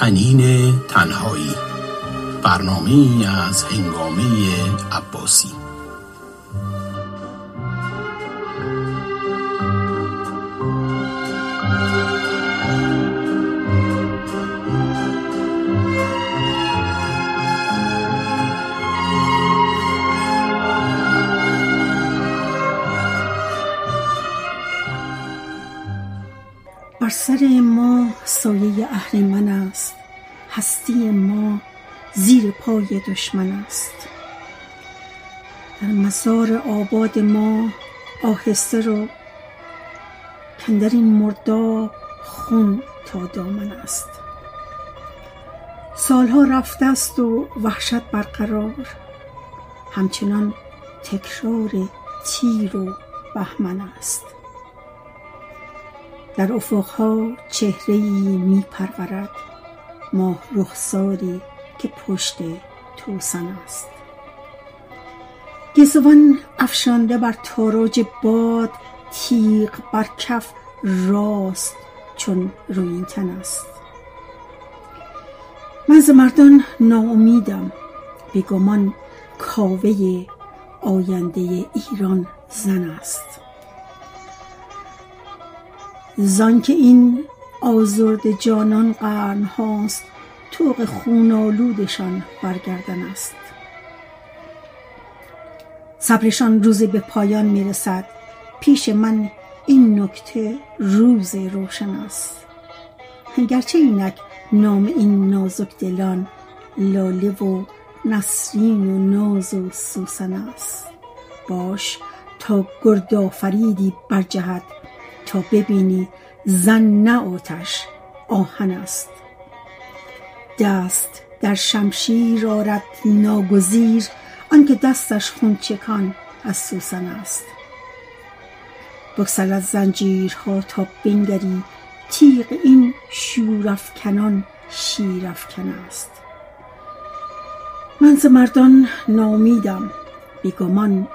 تنین تنهایی. برنامه از هنگامه عباسی. پای دشمن است. در مزار آباد ما آهسته رو کاندر این مرداب خون تا دامن است. سالها رفته است و وحشت برقرار. همچنان تکرار تیر و بهمن است. در افقها چهره ای می پرورد ماه رخساری که پشت توسن است. گیسوان افشانده بر تاراج باد تیغ بر کف راست چون رویین تن است. من ز مردان ناامیدم بی گمان کاوه آینده ایران زن است. زانکه این آزرده جانان قرنهاست طوق خون آلودشان بر گردن است. صبرشان روزی به پایان می رسد پیش من این نکته روز روشن است. گرچه اینک نام این نازک دلان لاله و نسرین و ناز و سوسن است. باش تا گرد آفریدی برجهد تا ببینی زن نه آتش آهن است. دست در شمشیر آرد ناگزیر آنکه دستش خون چکان از سوسن است. از زنجیرها تا بنگری تیغ این شورافکنان شیرافکن است. من ز مردان ناامیدم بی گمان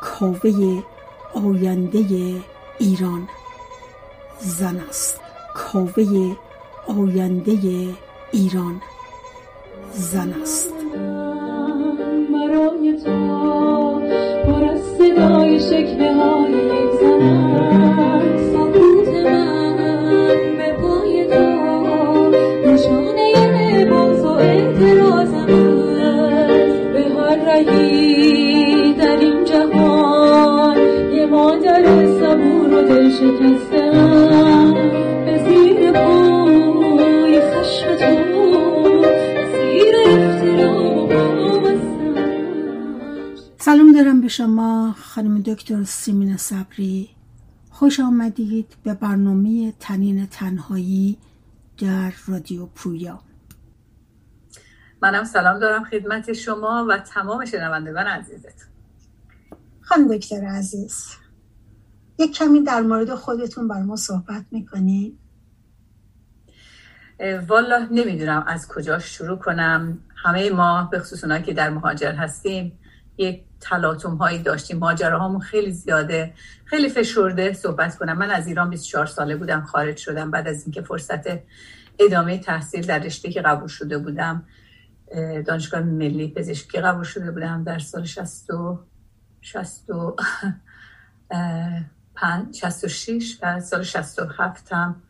کاوه آینده ایران. زن است کاوه آینده ایران زن است. برای تو پر از صدای شکوه های زن است. شما خانم دکتر سیمین صبری خوش آمدید به برنامه تنین تنهایی در رادیو پویا. منم سلام دارم خدمت شما و تمام شنوندگان عزیزتون. خانم دکتر عزیز یک کمی در مورد خودتون بر ما صحبت می‌کنید والا نمی‌دونم از کجا شروع کنم. همه ما به خصوص اونایی که در مهاجر هستیم یک تلاطم هایی داشتیم. ماجراهامون خیلی زیاده. خیلی فشرده صحبت کنم. من از ایران 24 ساله بودم خارج شدم. بعد از اینکه فرصت ادامه تحصیل در رشته که قبول شده بودم دانشگاه ملی پزشکی قبول شده بودم در سال 60 60 66 و سال 67 هم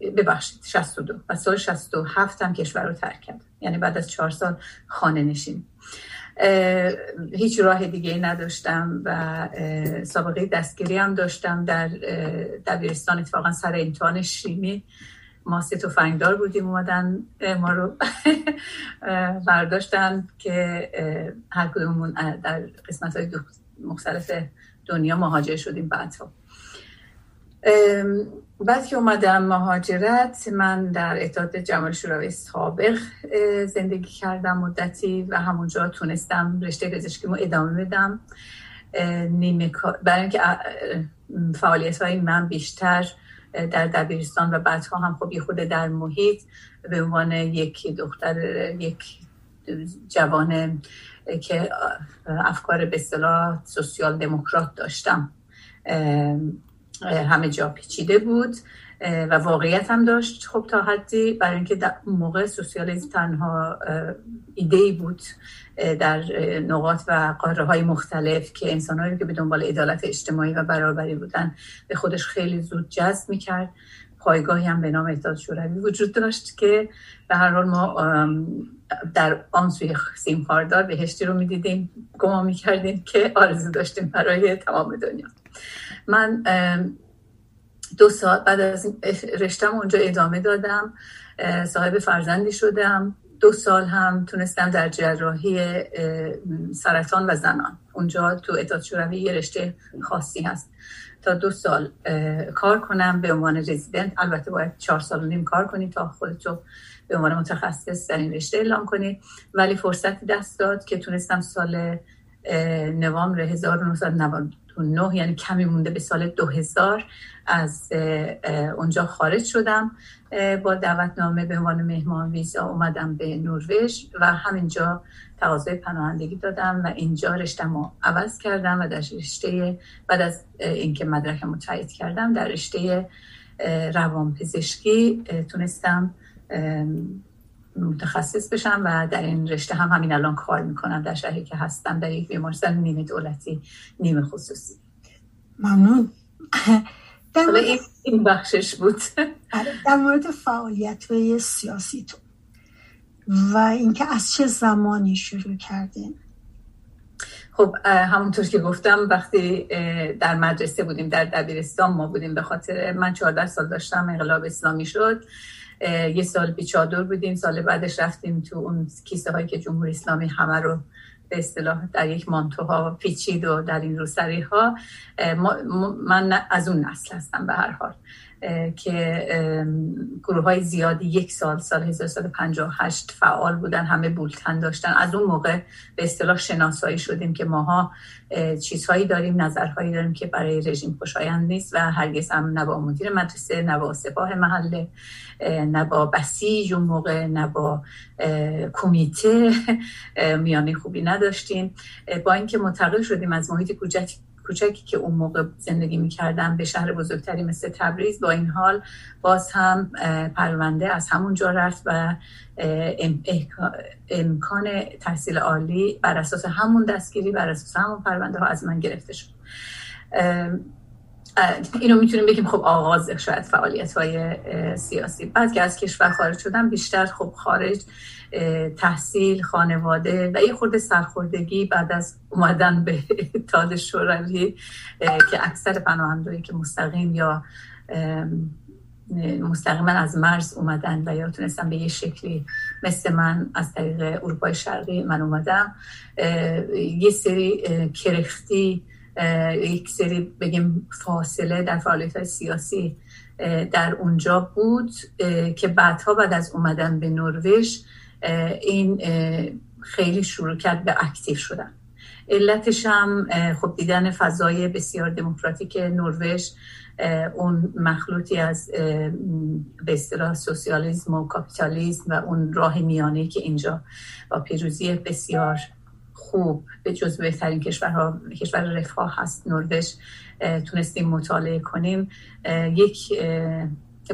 ببخشید 62 و سال 67 هم کشور رو ترک کردم. یعنی بعد از چهار سال خانه نشین هیچ راه دیگه نداشتم و سابقه دستگیری هم داشتم در دبیرستان اتفاقا سر امتحان شیمی. ما سه تفنگدار بودیم اومدن ما رو برداشتن که هر کدوممون در قسمت های مختلف دنیا مهاجر شدیم بعدها. بعد که اومدم مهاجرت من در اتحاد جمال شوروی سابق زندگی کردم مدتی و همونجا تونستم رشته پزشکیمو ادامه بدم. نیمه برای اینکه فعالیت های من بیشتر در دبیرستان و بعدها هم خب خود در محیط به عنوان یک دختر یک جوان که افکار به اصطلاح سوسیال دموکرات داشتم. همه جا پیچیده بود و واقعیت هم داشت خب تا حدی برای اینکه در موقع سوسیالیسم تنها ایده ای بود در نقاط و قاره های مختلف که انسانهایی که به دنبال عدالت اجتماعی و برابری بودن به خودش خیلی زود جذب می‌کرد. پایگاهی هم به نام اتحاد شوروی وجود داشت که به هر حال ما در آن سوی سیم خاردار بهشتی رو می‌دیدیم گمان می‌کردیم که آرزو داشتیم برای تمام دنیا. من دو سال بعد از رشتم اونجا ادامه دادم صاحب فرزندی شدم. دو سال هم تونستم در جراحی سرطان و زنان. اونجا تو اتحاد شوروی یه رشته خاصی هست. تا دو سال کار کنم به عنوان رزیدنت. البته باید چهار سال و نیم کار کنی تا خودتو به عنوان متخصص در این رشته اعلام کنی. ولی فرصتی دست داد که تونستم سال نوامبر 1999 یعنی کمی مونده به سال 2000 از اونجا خارج شدم با دعوتنامه به عنوان مهمان ویزا اومدم به نروژ و همینجا تقاضای پناهندگی دادم و اینجا رشتم رو عوض کردم و در رشته بعد از اینکه مدرکم تایید کردم در رشته روان پزشکی تونستم متخصص بشم و در این رشته هم همین الان کار می‌کنم در شهری که هستم در یک بیمارستان نیمه دولتی نیمه خصوصی. ممنون. در مورد... این بخشش بود. آره، در مورد فعالیت های سیاسی تو. و اینکه از چه زمانی شروع کردین؟ خب همونطور که گفتم وقتی در مدرسه بودیم در دبیرستان ما بودیم به خاطر من 14 سال داشتم انقلاب اسلامی شد. یه سال بیچادر بودیم. سال بعدش رفتیم تو اون کیسه هایی که جمهوری اسلامی همه رو به اصطلاح در یک مانتوها پیچید و در این روسری ها من از اون نسل هستم به هر حال. که گروه های زیادی یک سال سال 1358 فعال بودن همه بولتن داشتن. از اون موقع به اصطلاح شناسایی شدیم که ماها چیزهایی داریم نظرهایی داریم که برای رژیم خوشایند نیست و هرگز هم نه با مدیر مدرسه نه با سپاه محله نه با بسیج اون موقع نه با کمیته میانه خوبی نداشتیم. با اینکه منتقل شدیم از محیط کوچک کوچکی که اون موقع زندگی می‌کردم به شهر بزرگتری مثل تبریز با این حال باز هم پرونده از همونجا رفت و امکان تحصیل عالی بر اساس همون دستگیری بر اساس همون پرونده ها از من گرفته شد. اینو می‌تونیم بگیم خب آغاز شاید فعالیت های سیاسی. بعد که از کشور خارج شدم بیشتر خب خارج تحصیل خانواده و یه خورده سرخوردگی بعد از اومدن به اتحاد شوروی که اکثر پناهندهایی که مستقیم یا مستقیما از مرز اومدن و یا تونستم به یه شکلی مثل من از طریق اروپای شرقی من اومدم یه سری کرختی یک سری بگیم فاصله در فعالیت های سیاسی در اونجا بود که بعدها بعد از اومدن به نروژ این خیلی شروع کرد به اکتیو شدن. علتش هم خب دیدن فضای بسیار دموکراتیک نروژ اون مخلوطی از به اصطلاح سوسیالیسم و کاپیتالیسم و اون راه میانه که اینجا با پیروزی بسیار خوب به جز بهترین کشورها کشور رفاه هست نروژ تونستیم مطالعه کنیم. یک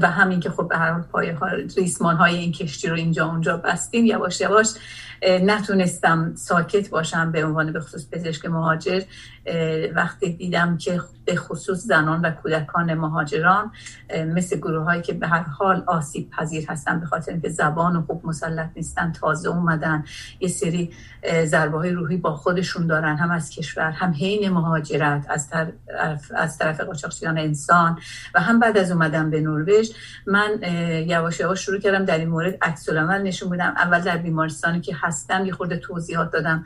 و همین که خب به هر حال پایه ها ریسمان های این کشتی رو اینجا اونجا بستیم یواش یواش نتونستم ساکت باشم به عنوان به خصوص پزشک مهاجر. وقتی دیدم که به خصوص زنان و کودکان مهاجران مثل گروه هایی که به هر حال آسیب پذیر هستن به خاطر اینکه زبان و خوب مسلط نیستن تازه اومدن یه سری ضربه های روحی با خودشون دارن هم از کشور هم حین مهاجرت از طرف, از طرف قاچاقچیان انسان و هم بعد از اومدن به نروژ. من یواش یواش شروع کردم در این مورد عکس نشون بودم اول در بیمارستانی که هستم یه خورده توضیحات دادم.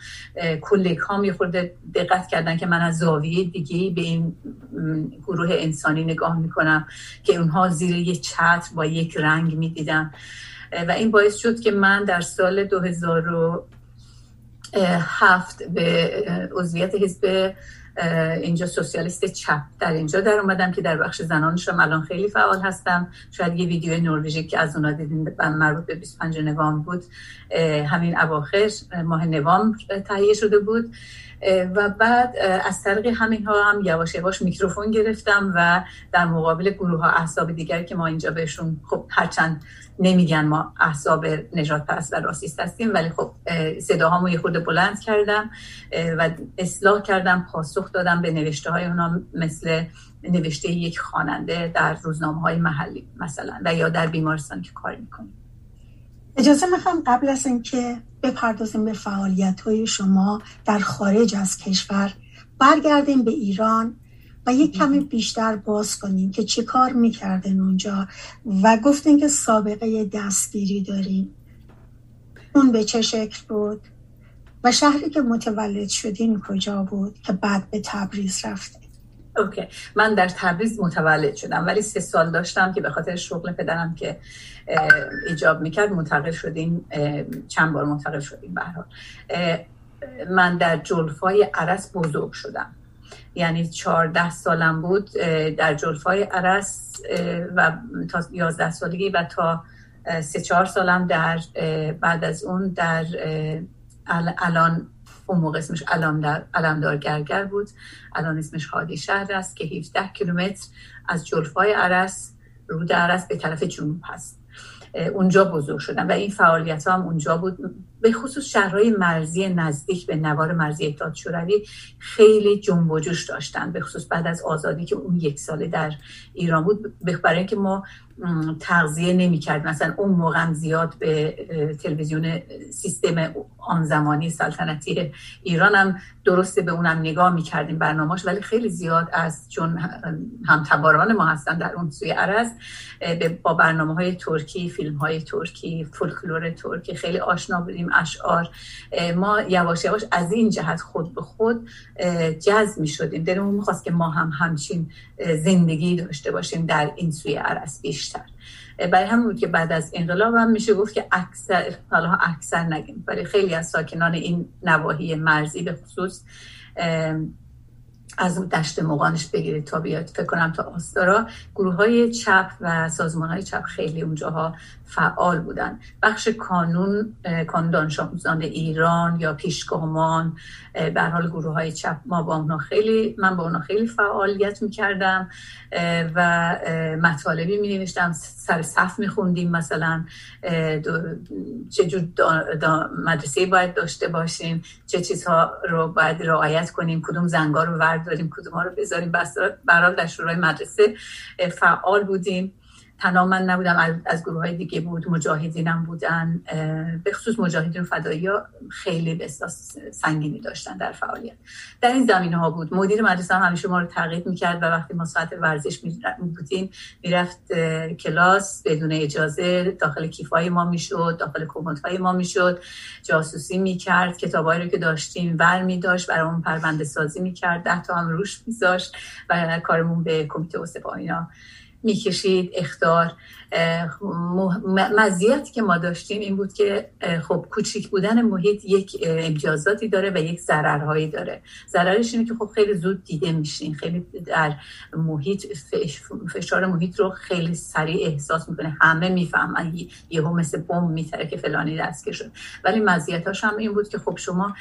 کلیک هام یه خورده دقت کردن که من از زاویه دیگه به این گروه انسانی نگاه می‌کنم که اونها زیر یه چتر با یک رنگ می‌دیدم و این باعث شد که من در سال 2007 به عضویت حزب اینجا سوسیالیست چپ در اینجا در اومدم که در بخش زنانشم الان خیلی فعال هستم. شاید یه ویدیو نروژی که از اونا دیدین مربوط به 25 نوامبر بود همین اواخر ماه نوامبر تهیه شده بود. و بعد از طریق همین ها هم یواش یواش میکروفون گرفتم و در مقابل گروه ها احساب دیگر که ما اینجا بهشون خب هرچند نمیگن ما احساب نجات پرست و راستیست هستیم ولی خب صداهامو یه خورده بلند کردم و اصلاح کردم پاسخ دادم به نوشته های اونا مثل نوشته یک خواننده در روزنامه های محلی مثلا و یا در بیمارستان که کار می‌کنیم. اجازه می‌خوام قبل از اینکه بپردازیم به فعالیت های شما در خارج از کشور برگردیم به ایران و یک کمی بیشتر باز کنیم که چی کار می‌کردن اونجا و گفتین که سابقه دستگیری داریم. اون به چه شکل بود؟ و شهری که متولد شدین کجا بود که بعد به تبریز رفتیم اوکی. من در تبریز متولد شدم ولی سه سال داشتم که به خاطر شغل پدرم که ایجاب می‌کرد منتقل شدیم چند بار منتقل شدیم به من در جلفای عرس بزرگ شدم. یعنی چهارده سالم بود در جلفای عرس و تا یازده سالگی و تا سه چهار سالم در بعد از اون در الان اون موقع اسمش علمدار گرگر بود. الان اسمش هادی شهر است که 17 کیلومتر از جلفای عرس رود عرس به طرف جنوب هست. اونجا بزرگ شدم و این فعالیت هم اونجا بود. به خصوص شهرهای مرزی نزدیک به نوار مرزی اتحاد شوروی خیلی جنب و جوش داشتن به خصوص بعد از آزادی که اون یک ساله در ایران بود برای اینکه ما تغذیه نمی کرد مثلا اون موقع زیاد به تلویزیون سیستم آن زمانی سلطنتی ایران هم درسته به اونم نگاه می کردیم برنامهش ولی خیلی زیاد از چون هم تباران ما هستن در اون سوی عرض با برنامه های ترکی فیلم های ترکی فولکلور ترکی خیلی آشنا بودیم. اشعار ما یواش یواش از این جهت خود به خود جذب می شدیم دلمون می‌خواست که ما هم همچین زندگی داشته باشیم در این سوی عرض بیشتر. برای همون بود که بعد از انقلاب هم میشه گفت که اکثر حالا اکثر نگیم ولی خیلی از ساکنان این نواحی مرزی به خصوص از دشت مقانش بگیرید تا بیاد. فکر کنم تا آستارا گروه های چپ و سازمان های چپ خیلی اونجاها فعال بودن. بخش کانون کانون دانش ایران یا پیشگامان به حال گروه های چپ ما با اونها خیلی من با اونها خیلی فعالیت می‌کردم و مطالبی می نوشتم سر صف می خوندیم مثلا چه مدرسه باید داشته باشیم چه چیزها رو باید رعایت کنیم کدوم زنگار رو ورداریم کدوم ها رو بذاریم. برای در شورای مدرسه فعال بودیم. تنها من نبودم از گروه های دیگه بود مجاهدینم بودن به خصوص مجاهدین فدایی ها خیلی به سنگینی داشتن در فعالیت. در این زمینه ها بود. مدیر مدرسه هم همیشه ما رو ترغیب می‌کرد و وقتی ما ساعت ورزش می بودیم می‌رفت کلاس بدون اجازه داخل کیفای ما می‌شد داخل های ما می‌شد. جاسوسی می‌کرد کتابایی رو که داشتیم ور میداشت برامون پرونده سازی می‌کرد ده تا هم روش میذاشت و کارمون به کمیته و اینا می‌کشید اختار مزیتی که ما داشتیم این بود که خب کوچیک بودن محیط یک امتیازاتی داره و یک ضررهایی داره. ضررش اینه که خب خیلی زود دیده میشین. خیلی در محیط فشار محیط رو خیلی سریع احساس می‌کنه. همه می‌فهمن. یهو مثل بمب میتره که فلانی دستگیر شد. ولی مزیتاش هم این بود که خب شما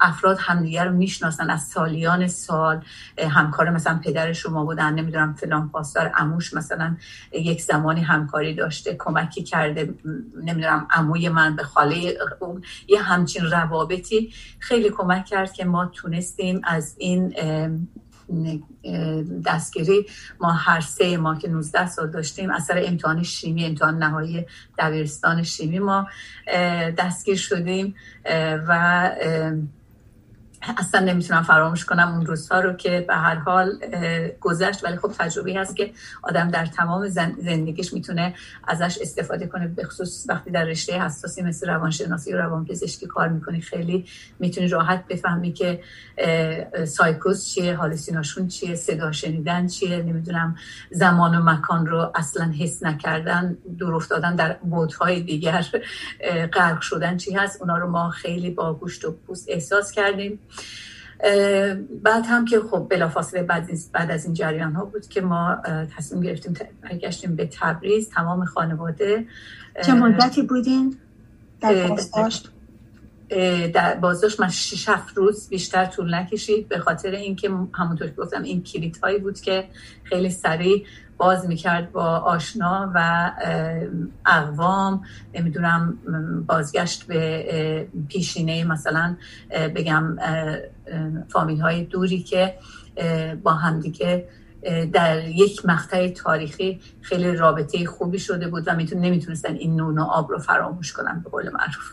افراد همدیگه رو می‌شناسن. از سالیان سال همکار مثلا پدر شما بودن. نمی‌دونم فلان پاسدار اموش مثلا یک زمان زمانی همکاری داشته کمکی کرده نمی‌دونم عموی من به خاله اون یه همچین روابطی خیلی کمک کرد که ما تونستیم از این دستگیری ما هر سه ما که 19 سال داشتیم اثر امتحان شیمی امتحان نهایی دبیرستان شیمی ما دستگیر شدیم و اصلا نمی‌تونم فراموش کنم اون روزها رو که به هر حال گذشت. ولی خب تجربه هست که آدم در تمام زندگیش می‌تونه ازش استفاده کنه به خصوص وقتی در رشته حساسی مثل روانشناسی و روانپزشکی کار می‌کنی. خیلی می‌تونی راحت بفهمی که سایکوس چیه هالوسیناشون چیه صدا شنیدن چیه. نمی‌دونم زمان و مکان رو اصلا حس نکردن دور افتادن در بودهای دیگر غرق شدن چی هست. اونا رو ما خیلی با گوشت و پوست احساس کردیم. بعد هم که خب بلافاصله بعد, بعد از این جریان ها بود که ما تصمیم گرفتیم برگشتیم به تبریز تمام خانواده چه مدتی بودین در بازداشت؟ در بازداشت من 6 هفت روز بیشتر طول نکشید به خاطر اینکه همونطور که گفتم این کلیت هایی بود که خیلی سریع باز می‌کرد با آشنا و اقوام نمی‌دونم بازگشت به پیشینه مثلا بگم فامیل های دوری که با همدیگه در یک مقطع تاریخی خیلی رابطه خوبی شده بود و میتون نمی‌تونستن این نون و آب رو فراموش کنن به قول معروف.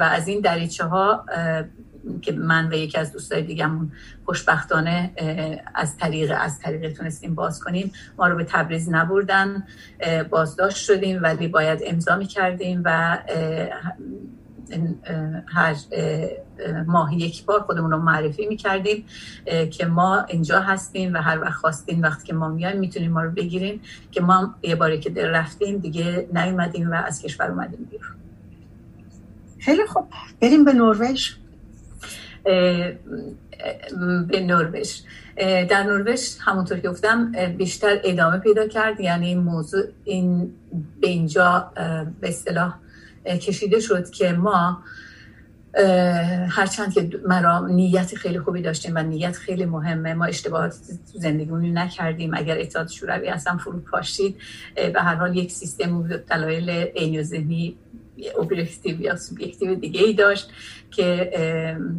و از این دریچه ها که من و یکی از دوستای دیگمون خوشبختانه از طریق از طریق تونستیم باز کنیم. ما رو به تبریز نبردن بازداشت شدیم ولی باید امضا کردیم و هر ماه یک بار خودمون رو معرفی می کردیم که ما اینجا هستیم و هر وقت خواستیم وقتی که ما میایم می‌تونیم ما رو بگیریم که ما یه باری که رفتیم دیگه نیومدیم و از کشور اومدیم بیرون. خیلی خوب. بریم به نروژ. به نروژ. در نروژ همونطور که گفتم بیشتر ادامه پیدا کرد. یعنی موضوع این به اینجا به اصطلاح کشیده شد که ما هرچند که مرا نیت خیلی خوبی داشتیم و نیت خیلی مهمه ما اشتباهات زندگیمون نکردیم. اگر اتحاد شوروی اصلا فرو پاشید به هر حال یک سیستم دلایل عینی و ذهنی objective یا subjective دیگه ای داشت که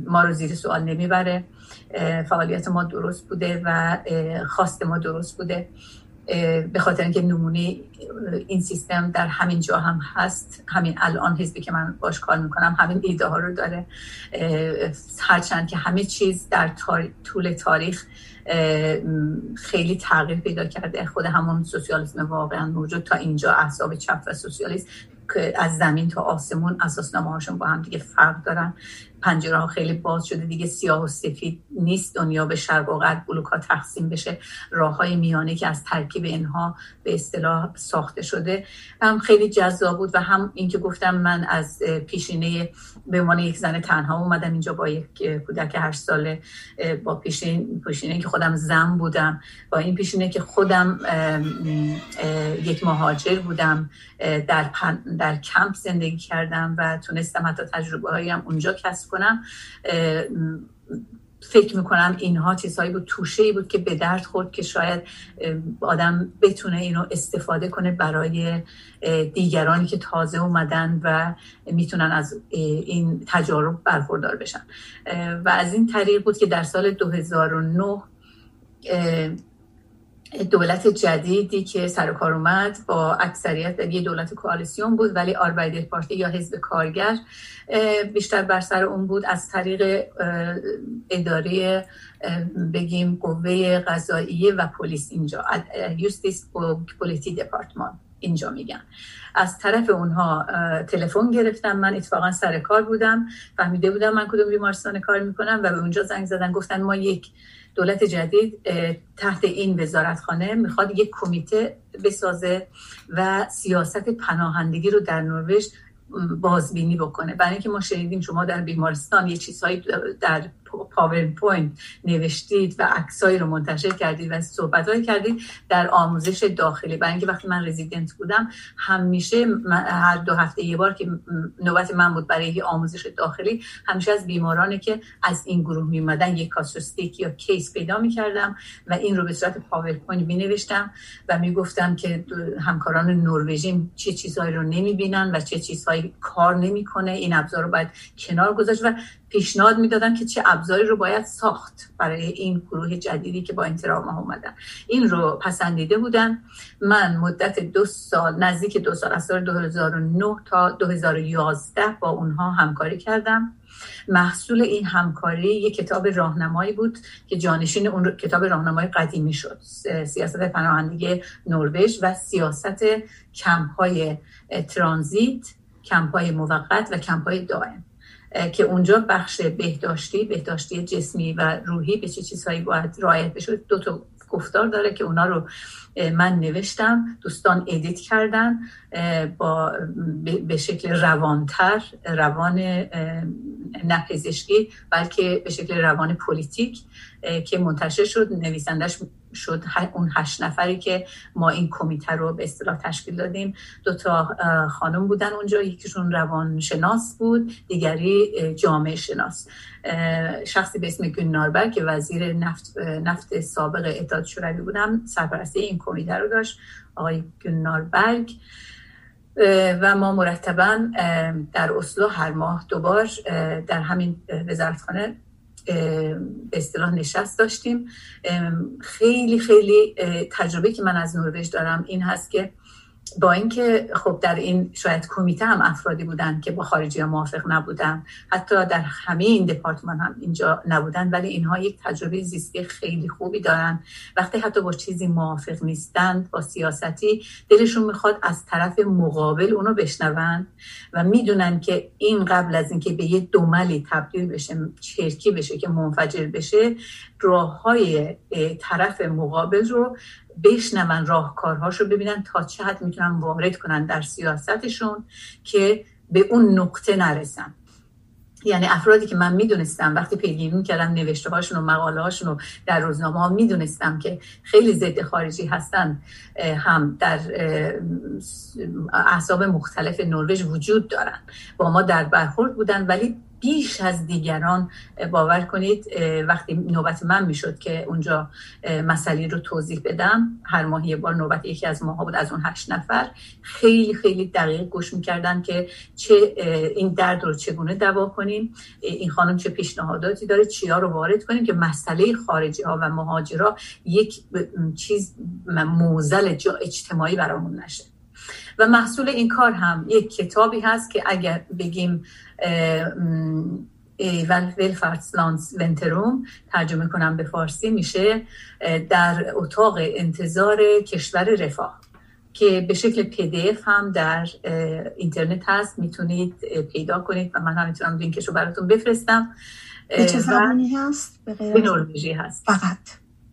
ما رو زیر سوال نمی‌بره. فعالیت ما درست بوده و خواست ما درست بوده. به خاطر اینکه نمونه این سیستم در همین جا هم هست همین الان حزبی که من باش کار می‌کنم همین ایده ها رو داره. هرچند که همه چیز در طول تاریخ خیلی تغییر پیدا کرده. خود همون سوسیالیسم واقعا موجود تا اینجا احزاب چپ و سوسیالیست از زمین تا آسمون اساسنامه هاشون با هم دیگه فرق دارن. پنجره ها خیلی باز شده دیگه سیاه و سفید نیست. دنیا به شرق و غرب بلوک ها تقسیم بشه. راه های میانه که از ترکیب اینها به اصطلاح ساخته شده. هم خیلی جذاب بود و هم اینکه گفتم من از پیشینه به عنوان یک زن تنها اومدم اینجا با یک کودک هشت ساله با پیشین پیشینه که خودم زن بودم. با این پیشینه که خودم یک مهاجر بودم در, در کمپ زندگی کردم و تونستم حتی تجربه هایم اونجا کسب کنم. فکر می‌کنم اینها چیزهایی بود توشه بود که به درد خورد که شاید آدم بتونه اینو استفاده کنه برای دیگرانی که تازه اومدن و می‌تونن از این تجارب برخوردار بشن. و از این طریق بود که در سال 2009 دولت جدیدی که سر کار اومد با اکثریت یه دولت کوالیسیون بود ولی آربایدر پارتی یا حزب کارگر بیشتر بر سر اون بود. از طریق اداره بگیم قوه قضاییه و پلیس اینجا یوستیس پولیتی دپارتمان اینجا میگن از طرف اونها تلفن گرفتم. من اتفاقا سر کار بودم. فهمیده بودم من کدوم بیمارستان کار می‌کنم و به اونجا زنگ زدن. گفتن ما یک دولت جدید تحت این وزارتخانه می‌خواد یک کمیته بسازه و سیاست پناهندگی رو در نروژ بازبینی بکنه. برای اینکه ما شنیدیم شما در بیمارستان یه چیزهایی در پاورپوینت نوشتید و عکسایی رو منتشر کردید و صحبتهایی کردید در آموزش داخلی. برای اینکه وقتی من رزیدنت بودم همیشه هر دو هفته یه بار که نوبت من بود برای آموزش داخلی همیشه از بیمارانی که از این گروه میمدن یک kasuistikk یا case پیدا می‌کردم و این رو به صورت پاورپوینت می نوشتم و می‌گفتم که همکاران نروژی چه چیزهایی رو نمی‌بینن و چه چیزهایی کار نمی‌کنه. این ابزار رو باید کنار گذاشت و پیشنهاد می‌دادم که چه ابزاری رو باید ساخت برای این گروه جدیدی که با این تراما اومدن. این رو پسندیده بودن. من مدت دو سال نزدیک دو سال از سال 2009 تا 2011 با اونها همکاری کردم. محصول این همکاری یک کتاب راهنمایی بود که جانشین اون کتاب راهنمای قدیمی شد. سیاست پناهندگی نروژ و سیاست کمپای ترانزیت کمپای موقت و کمپای دائم که اونجا بخش بهداشتی بهداشتی جسمی و روحی به چه چیزهایی باید رعایت بشه دو تا گفتار داره که اونا رو من نوشتم دوستان edit کردن با به شکل روانتر روان نه پزشکی بلکه به شکل روان پلیتیک که منتشر شد نویسندش شد اون هشت نفری که ما این کمیته رو به اصطلاح تشکیل دادیم. دو تا خانم بودن اونجا. یکیشون روانشناس بود دیگری جامعه شناس. شخصی به اسم گناربر که وزیر نفت, نفت سابق اتحاد شوروی بودم سرپرستی این کمیته رو داشت آقای گناربرگ و ما مرتبا در اسلو هر ماه دوبار در همین وزارتخانه به اصطلاح نشست داشتیم. خیلی خیلی تجربه که من از نروژ دارم این هست که با اینکه خب در این شاید کمیته هم افرادی بودن که با خارجی ها موافق نبودن حتی در همه این دپارتمان هم اینجا نبودن ولی اینها یک تجربه زیستی خیلی خوبی دارن. وقتی حتی با چیزی موافق نیستند با سیاستی دلشون می‌خواد از طرف مقابل اونو بشنون و می‌دونن که این قبل از اینکه به یه دوملی تبدیل بشه چرکی بشه که منفجر بشه راه های طرف مقابل رو بشنون راهکارهاش رو ببینن تا چه حد می‌تونن وارد کنن در سیاستشون که به اون نقطه نرسن. یعنی افرادی که من می‌دونستم وقتی پیگیری می‌کردم نوشته هاشون و مقاله هاشون رو در روزنامه ها می‌دونستم که خیلی ضد خارجی هستن هم در احزاب مختلف نروژ وجود دارن. با ما در برخورد بودن ولی بیش از دیگران باور کنید وقتی نوبت من می‌شد که اونجا مسئله رو توضیح بدم هر ماه یه بار نوبت یکی از ماها بود از اون هشت نفر خیلی خیلی دقیق گوش می‌کردن که چه این درد رو چگونه دوا کنیم این خانم چه پیشنهاداتی داره چیا رو وارد کنیم که مسئله خارجی ها و مهاجرا یک چیز موزل اجتماعی برامون نشه. و محصول این کار هم یک کتابی هست که اگر بگیم ولفرتسلانس ونتروم ترجمه کنم به فارسی میشه در اتاق انتظار کشور رفاه که به شکل اف هم در اینترنت هست. می‌تونید پیدا کنید و من هم می‌تونم لینکش رو براتون بفرستم. به چه زبانی هست؟ به نروژی هست. فقط.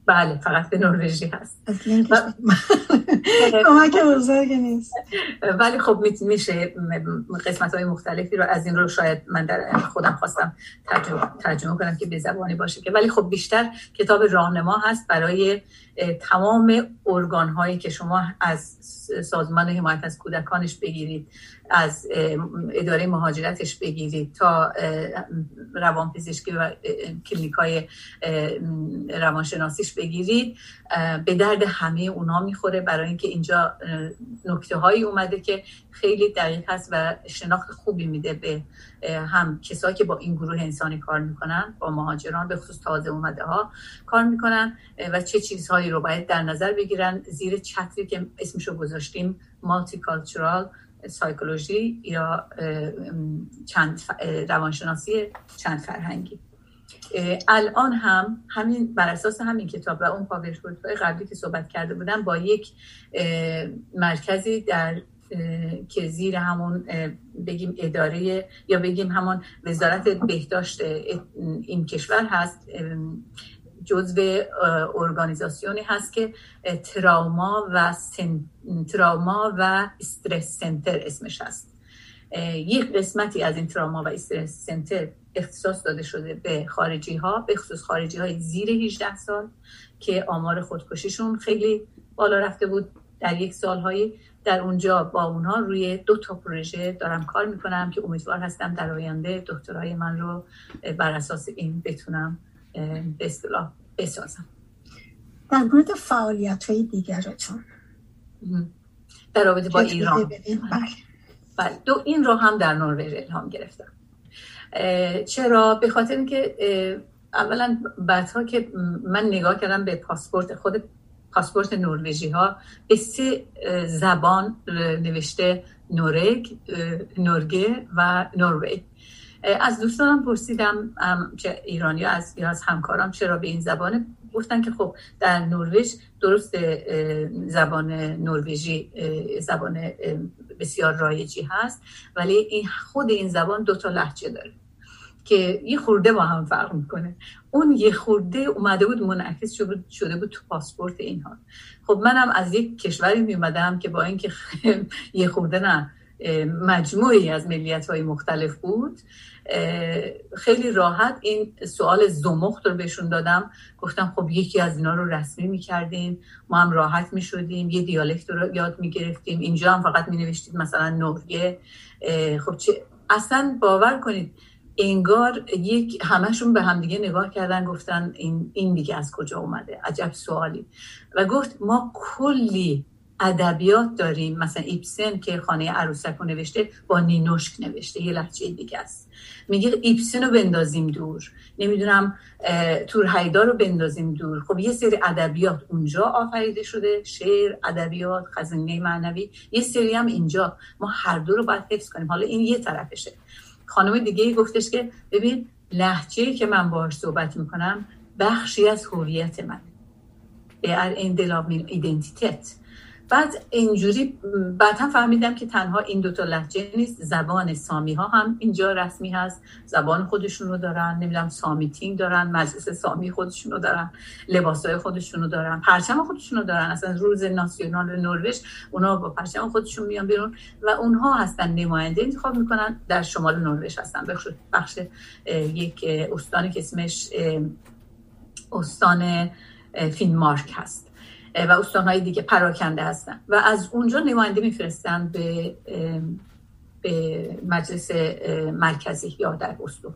بله فقط به نروژی هست. کمک بزرگ نیست. ولی خب میشه قسمت های مختلفی رو از این رو شاید من در خودم خواستم ترجمه, ترجمه کنم که به زبانی باشه که ولی خب بیشتر کتاب راهنما هست برای تمام ارگان هایی که شما از سازمان حمایت از کودکانش بگیرید. از اداره مهاجرتش بگیرید تا روانپزشکی و کلینیک های روانشناسیش بگیرید. به درد همه اونا می‌خوره. برای اینکه اینجا نکته هایی اومده که خیلی دقیق هست و شناخت خوبی میده به هم کسایی که با این گروه انسانی کار می‌کنن با مهاجران به خصوص تازه اومده ها کار می‌کنن و چه چیزهایی رو باید در نظر بگیرن. زیر چتری که اسمشو گذاشتیم مالتی کالچورال سایکولوژی یا چند روانشناسی چند فرهنگی. الان هم همین بر اساس همین کتاب و اون پاورپوینت های قبلی که صحبت کرده بودم با یک مرکزی در که زیر همون بگیم اداره یا بگیم همون وزارت بهداشت این کشور هست جزو ارگانیزاسیونی هست که تراما و سن... تراما و استرس سنتر اسمش هست. یک قسمتی از این تراما و استرس سنتر اختصاص داده شده به خارجی ها به خصوص خارجی های زیر 18 سال که آمار خودکشیشون خیلی بالا رفته بود. در یک سالهایی در اونجا با اونها روی دو تا پروژه دارم کار می‌کنم که امیدوار هستم در آینده دکترای من رو بر اساس این بتونم به اصطلاح بسازم در مورد فعالیت های دیگرتون در رابطه با ایران. بله. بله. دو این رو هم در نروژ الهام گرفتم. چرا؟ به خاطر اینکه اولا بعدها که من نگاه کردم به پاسپورت خود پاسپورت نروژی ها به سه زبان نوشته نورگ نورگه و نروژ از دوستانم پرسیدم چه ایرانی از یا از همکارم چرا به این زبان؟ گفتن که خب در نروژ درست زبان نروژی زبان بسیار رایجی هست ولی این خود این زبان دو تا لحجه داره که یه خورده با هم فرق می‌کنه. اون یه خورده اومده بود منعکس شده بود تو پاسپورت اینها. خب منم از یک کشوری میومدم که با اینکه یه خورده نه مجموعی از ملیت های مختلف بود. خیلی راحت این سوال زمخت رو بهشون دادم. گفتم خب یکی از اینا رو رسمی می‌کردیم ما هم راحت می‌شدیم یه دیالکت رو یاد می‌گرفتیم. اینجا هم فقط مینوشتید مثلا نوریه. خب چه اصلا باور کنید انگار یک همشون به همدیگه نگاه کردن گفتن این, این دیگه از کجا اومده؟ عجب سوالی. و گفت ما کلی ادبیات داریم. مثلا ایپسن که خانه عروسک رو نوشته با نینوشک نوشته. یه لحچه دیگه است. میگه ایپسن رو بندازیم دور. نمی‌دونم تور هیدار رو بندازیم دور. خب یه سری ادبیات اونجا آفریده شده. شعر ادبیات خزینه معنوی. یه سری هم اینجا. ما هر دو رو باید حفظ کنیم. حالا این یه طرفشه. خانم دیگه ای گفتش که ببین لحجه که من باهاش صحبت می‌کنم بخشی از هویت من. در این دلابین ایدنتیتت بعد اینجوری بعد هم فهمیدم که تنها این دوتا لحجه نیست زبان سامی ها هم اینجا رسمی هست. زبان خودشون رو دارن نمی‌دونم سامی تیم دارن مجلس سامی خودشون رو دارن لباس های خودشون رو دارن پرچم خودشون رو دارن. اصلا روز ناسیونال نروژ اونا با پرچم خودشون میان بیرون و اونها هستن نماینده انتخاب می‌کنن. در شمال نروژ هستن. بخش, بخش یک استانی که اسمش استان فینمارک هست. و استانهای دیگه پراکنده هستن. و از اونجا نماینده میفرستن به به مجلس مرکزی یا در اسلو.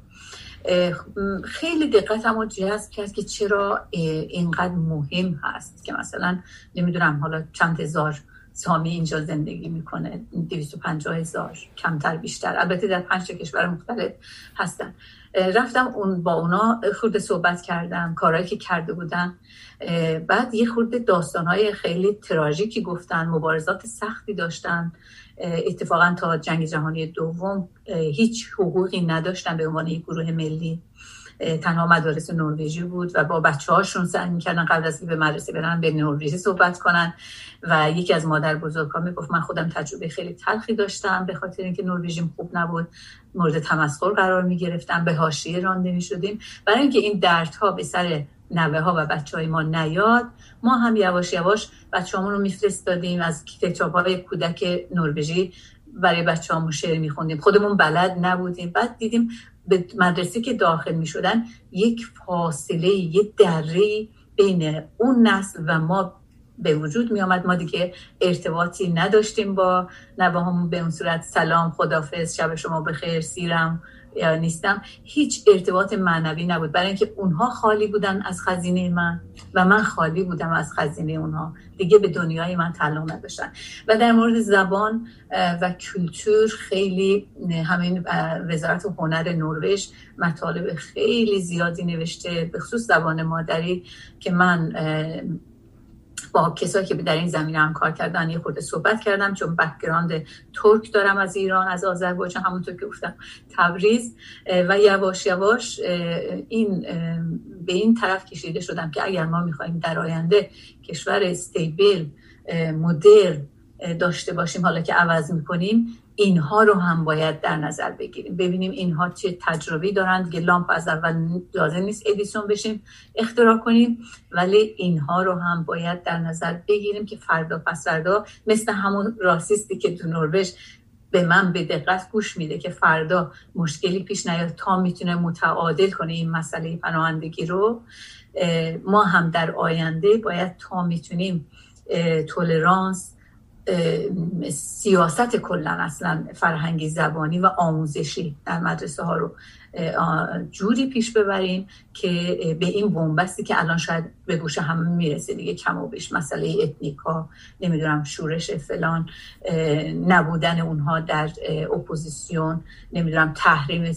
خیلی دقت هم جذب کرد که چرا اینقدر مهم هست که مثلا نمی‌دونم حالا چند هزار سامی اینجا زندگی می‌کنه 250 هزار کمتر بیشتر. البته در پنج کشور مختلف هستن. رفتم اون با اونا خورده صحبت کردم کارهایی که کرده بودن. بعد یه خورده داستانهای خیلی تراژیکی گفتن مبارزات سختی داشتن. اتفاقا تا جنگ جهانی دوم هیچ حقوقی نداشتن به عنوان یک گروه ملی. تنها مدارس نروژی بود و با بچه هاشون سعی می‌کردن قبل از به مدرسه برن به نروژی صحبت کنن و یکی از مادر بزرگ ها می‌گفت من خودم تجربه خیلی تلخی داشتم به خاطر اینکه نروژیم خوب نبود. مورد تمسخر قرار می‌گرفتم به حاشیه رانده می‌شدیم. برای اینکه این دردها به سر نوه ها و بچه های ما نیاد ما هم یواش یواش بچه رو میفرستادیم از کتاب های کودک نروژی برای بچه همون شعر میخوندیم. خودمون بلد نبودیم. بعد دیدیم به مدرسه که داخل می شدن یک فاصله یه دره بین اون نسل و ما به وجود می آمد ما دیگه ارتباطی نداشتیم با نبا همون به اون صورت سلام خدافز شب شما بخیر سیرم. نیستم. هیچ ارتباط معنوی نبود. برای اینکه اونها خالی بودن از خزینه من و من خالی بودم از خزینه اونها. دیگه به دنیای من تعلق نداشتن. و در مورد زبان و کلتور خیلی همین وزارت هنر نروژ مطالب خیلی زیادی نوشته به خصوص زبان مادری که من با کسایی که در این زمینه هم کار کردن یه خورده صحبت کردم چون background ترک دارم از ایران از آذربایجان همونطور که گفتم تبریز. و یواش یواش این به این طرف کشیده شدم که اگر ما می‌خوایم در آینده کشور stable مدرن داشته باشیم حالا که عوض می‌کنیم اینها رو هم باید در نظر بگیریم. ببینیم اینها چه تجربه‌ای دارند که لامپ از اول لازم نیست ادیسون بشیم اختراع کنیم ولی اینها رو هم باید در نظر بگیریم که فردا پس فردا مثل همون راسیستی که تو نروژ به من به دقت گوش میده که فردا مشکلی پیش نیاد تا می‌تونه متعادل کنه این مسئله پناهندگی رو ما هم در آینده باید تا می‌تونیم تولرانس سیاست کلا اصلا فرهنگی زبانی و آموزشی در مدرسه ها رو جوری پیش ببریم که به این بن‌بستی که الان شاید به گوش همه می‌رسه دیگه کم و بیش مسئله اتنیکا نمی‌دونم شورش فلان نبودن اونها در اپوزیسیون نمی‌دونم تحریم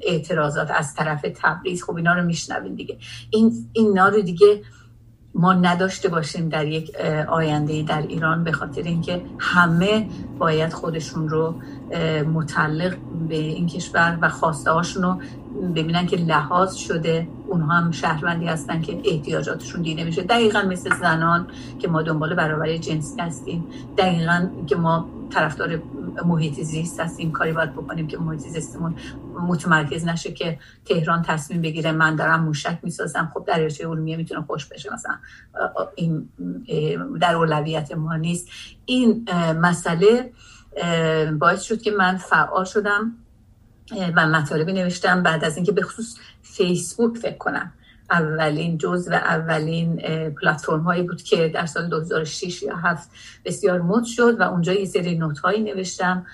اعتراضات از طرف تبریز خب اینا رو میشنوین دیگه. این اینا رو دیگه ما نداشته باشیم در یک آینده در ایران به خاطر اینکه همه باید خودشون رو متعلق به این کشور و خواسته هاشون رو ببینن که لحاظ شده اونها هم شهروندی هستن که احتیاجاتشون دیده میشه. دقیقا مثل زنان که ما دنبال برابری جنسی هستیم. دقیقا که ما طرفدار محیط زیست هستیم کاری باید بکنیم که محیط زیستمون متمرکز نشه که تهران تصمیم بگیره من دارم موشک می‌سازم. خب دریاچه ارومیه می‌تونه خوش بشه. مثلا این در اولویت ما نیست. این مسئله باعث شد که من فعال شدم و مطالبی نوشتم. بعد از اینکه به خصوص فیسبوک فکر کنم. اولین جز و اولین پلتفرم هایی بود که در سال 2006 یا 7 بسیار مد شد و اونجا یه سری نوت هایی نوشتم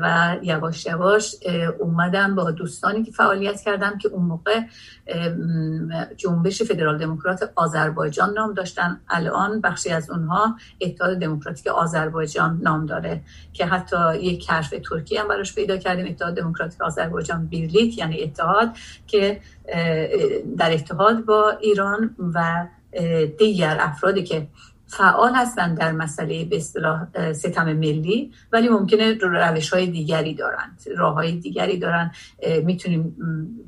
و یواش یواش اومدم با دوستانی که فعالیت کردم که اون موقع جنبش فدرال دموکرات آذربایجان نام داشتن. الان بخشی از اونها اتحاد دموکراتیک آذربایجان نام داره که حتی یک حرف ترکی هم براش پیدا کردیم اتحاد دموکراتیک آذربایجان بیرلیک یعنی اتحاد که در اتحاد با ایران و دیگر افرادی که فعال هستند در مسئله به اصطلاح ستم ملی ولی ممکنه روش های دیگری دارند راه های دیگری دارن می‌تونیم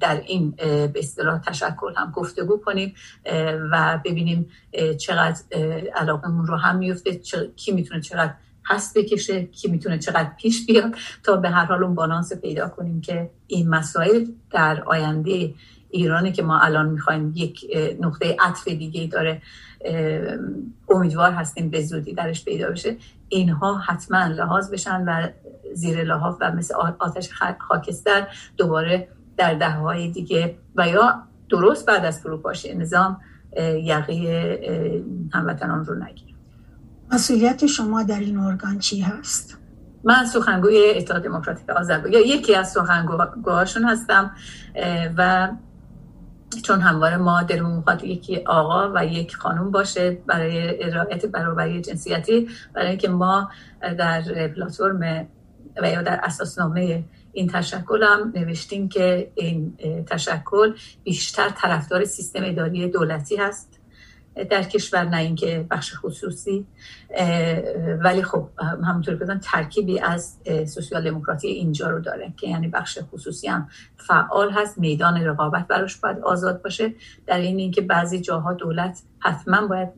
در این به اصطلاح تشکل هم گفتگو کنیم و ببینیم چقدر علاقمون رو هم میفته کی می‌تونه چقدر هست بکشه کی می‌تونه چقدر پیش بیاد تا به هر حال اون بالانس پیدا کنیم که این مسائل در آینده ایرانی که ما الان می‌خوایم یک نقطه عطف دیگه داره امیدوار هستیم به زودی درش پیدا بشه اینها حتما لحاظ بشن و زیر لحاف و مثل آتش خاکستر دوباره در ده های دیگه و یا درست بعد از فروپاشی نظام یقه هموطنان رو نگیریم مسئولیت شما در این ارگان چی هست؟ من سخنگوی اتحاد دموکراتیک آذربایجان یکی از سخنگوهاشون هستم و چون همواره ما دلمون می‌خواد یکی آقا و یک خانم باشه برای ارائه برابری جنسیتی برای اینکه ما در پلتفرم و یا در اساسنامه این تشکل هم نوشتیم که این تشکل بیشتر طرفدار سیستم اداری دولتی هست. در کشور نه اینکه بخش خصوصی. ولی خب همونطور که ترکیبی از سوسیال دموکراتی اینجا رو داره که یعنی بخش خصوصی هم فعال هست میدان رقابت براش باید آزاد باشه. در این اینکه بعضی جاها دولت حتما باید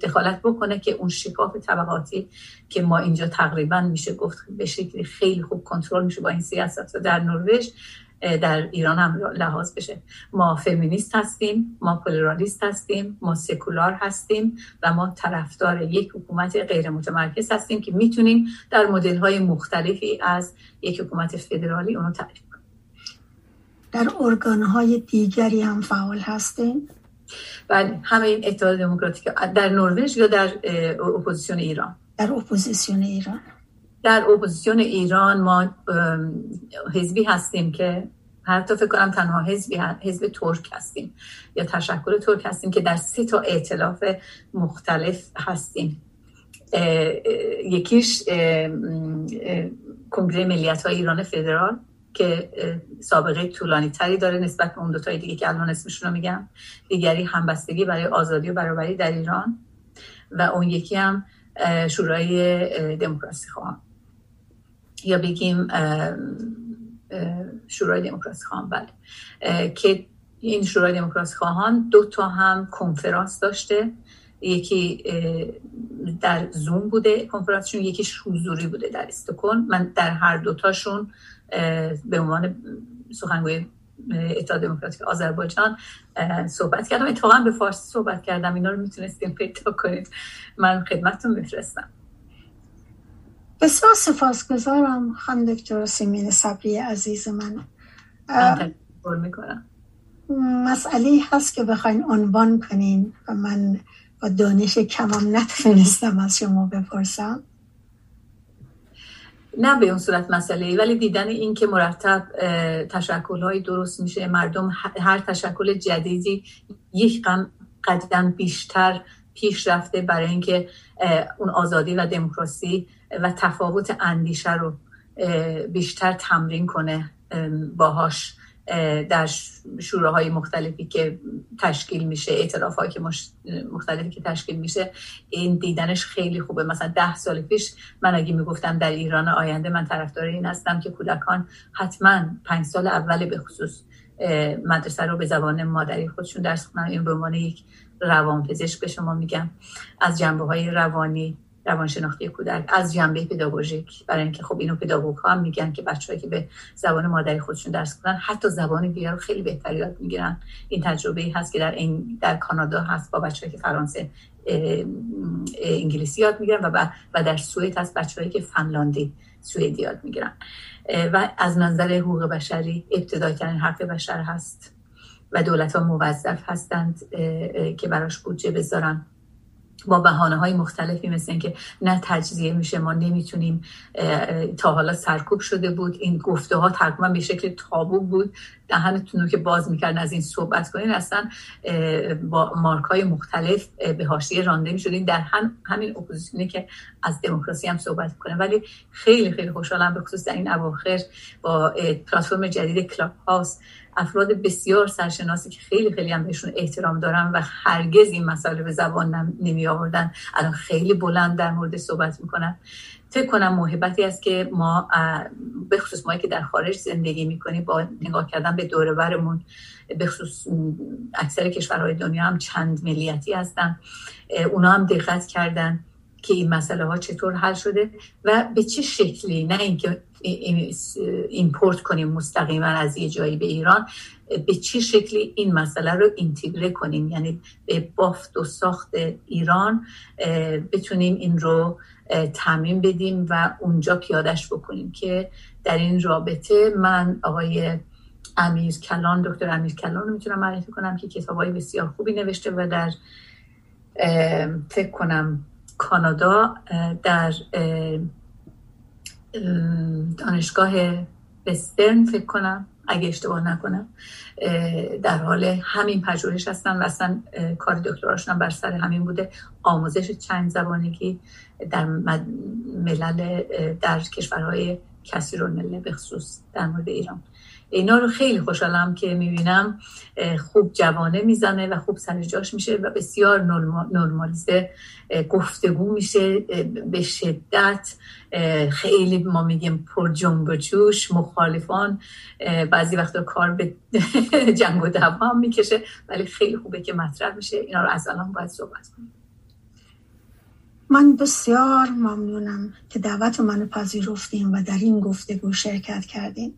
دخالت بکنه که اون شکاف طبقاتی که ما اینجا تقریبا میشه گفت به شکلی خیلی خوب کنترل میشه با این سیاست و در نروژ در ایران هم لحاظ بشه. ما فمینیست هستیم ما پلیرالیست هستیم ما سکولار هستیم و ما طرفدار یک حکومت غیر متمرکز هستیم که می‌تونیم در مدل های مختلفی از یک حکومت فدرالی اونو تعریف کنیم. در ارگان های دیگری هم فعال هستیم بله همه این اتحاد دموکراتیک در نروژ یا در اپوزیسیون ایران. در اپوزیسیون ایران. در اپوزیسیون ایران ما حزبی هستیم که حتی فکر کنم تنها حزبی حزب ترک هستیم یا تشکل ترک هستیم که در سه تا ائتلاف مختلف هستیم. یکیش کنگره ملیت های ایران فدرال که سابقه طولانی تری داره نسبت به اون دوتای دیگه که الان اسمشون رو میگم. دیگری همبستگی برای آزادی و برابری در ایران و اون یکی هم شورای دموکراسی خواهم یا بگیم شورای دموکراسی خواهان بله. که این شورای دموکراسی خواهان دو تا هم کنفرانس داشته. یکی در زوم بوده کنفرانسشون یکیش حضوری بوده در استکون من در هر دوتاشون به عنوان سخنگوی اتحاد دموکراتیک آذربایجان صحبت کردم. اتفاقا به فارسی صحبت کردم. اینا رو می‌تونستیم پیدا کنید. من خدمتتون میفرستم. بسیار سپاسگزارم خانم دکتر سیمین صبری عزیز من. مسئله هست که بخواین عنوان کنین و من با دانش کمم نتونستم از شما بپرسم. نه به اون صورت مسئله ولی دیدن این که مرتب تشکل درست میشه مردم هر تشکل جدیدی یک قدم بیشتر پیش رفته برای اینکه اون آزادی و دموکراسی و تفاوت اندیشه رو بیشتر تمرین کنه باهاش در شوراهای مختلفی که تشکیل میشه اعتلاف که مختلفی که تشکیل میشه این دیدنش خیلی خوبه. مثلا ده سال پیش من اگه می‌گفتم در ایران آینده من طرفدار این هستم که کودکان حتما پنج سال اول به خصوص مدرسه رو به زبان مادری خودشون درس خونن این به عنوان یک روان پزشک به شما میگم. از جنبه های روانی روانشناختی کودک از جنبه پداگوژیک. برای اینکه خب اینو پداگوگ هم میگن که بچه‌ای که به زبان مادری خودشون درس کنن حتی زبان دیگر رو خیلی بهتر یاد می‌گیرن. این تجربه هست که در این در کانادا هست با بچه‌ای که فرانسه انگلیسی یاد می‌گیرن و و در سوئد هست بچه‌ای که فنلاندی سوئدی یاد می‌گیرن. و از نظر حقوق بشری ابتدایترین حق بشر هست. و دولت ها موظف هستند که براش بودجه بذارن. با بحانه های مختلفی مثل اینکه نه تجزیه میشه ما نمی‌تونیم تا حالا سرکوب شده بود. این گفته ها تقریبا به شکل تابو بود. دهنتون رو که باز می‌کردن از این صحبت کنین اصلا با مارک های مختلف به حاشیه رانده می‌شدین. در هم همین اپوزیسیونی که از دموکراسی هم صحبت کنه ولی خیلی خیلی خوشحالم به خصوص در این اواخر با پلتفرم جدید کلاب هاوس افراد بسیار سرشناسی که خیلی خیلی هم بهشون احترام دارم و هرگز این مسائل به زبان نمی آوردن الان خیلی بلند در مورد صحبت می‌کنن. فکر کنم موهبتی است که ما به خصوص ما که در خارج زندگی می‌کنیم با نگاه کردن به دوره برمون به خصوص اکثر کشورهای دنیا هم چند ملیتی هستن. اونا هم دقت کردن که این مسئله ها چطور حل شده و به چه شکلی. نه اینکه ایمپورت کنیم مستقیما از یه جایی به ایران به چه شکلی این مسئله رو اینتگره کنیم. یعنی به بافت و ساخت ایران بتونیم این رو تعمین بدیم و اونجا پیادش بکنیم که در این رابطه من آقای امیر کلان دکتر امیر کلان رو می‌تونم معرفی کنم که کتاب های بسیار خوبی نوشته و در فکر کنم کانادا در دانشگاه وسترن فکر کنم اگه اشتباه نکنم در حال همین پژوهش هستن و اصلا کار دکتراشون بر سر همین بوده آموزش چند زبانگی. در ملل در کشورهای کسی رو مله به خصوص در مورد ایران. اینا رو خیلی خوشحالم که می‌بینم خوب جوانه می‌زنه و خوب سر جاش میشه و بسیار نرمالیزه گفتگو میشه به شدت خیلی ما میگیم پر جنب و جوش مخالفان بعضی وقتا کار به جنگ و دعوا می‌کشه ولی خیلی خوبه که مطرح میشه. اینا رو از الان باید صحبت کنیم. من بسیار ممنونم که دعوت منو پذیرفتیم و در این گفتگو شرکت کردیم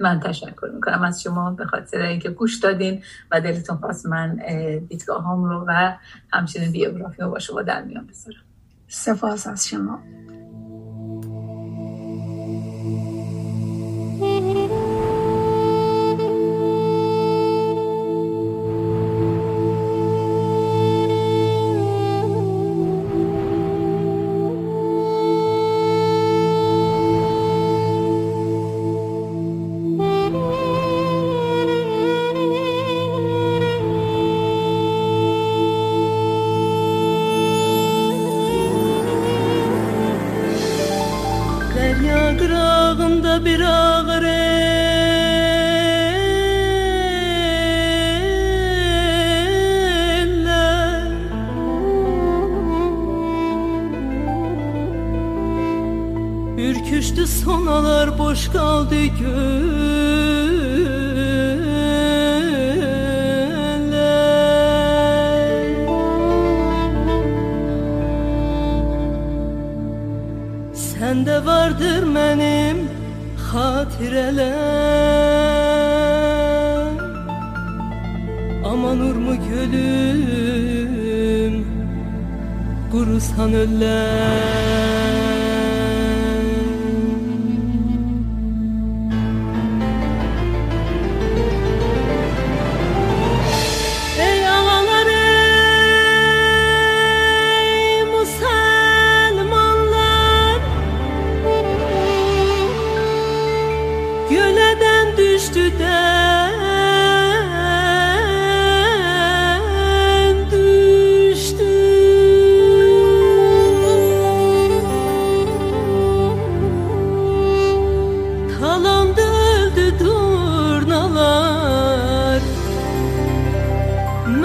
من تشکر می‌کنم. از شما به خاطر اینکه گوش دادین و دلتون خواست من دیدگاه هم رو و همچنین بیوگرافی رو با شما در میان بذارم. سپاس از شما. sonalar boş kaldı göller Sende vardır benim hatireler Aman urmu gölüm kurusan öller.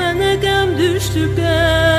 Gene gem düştü ben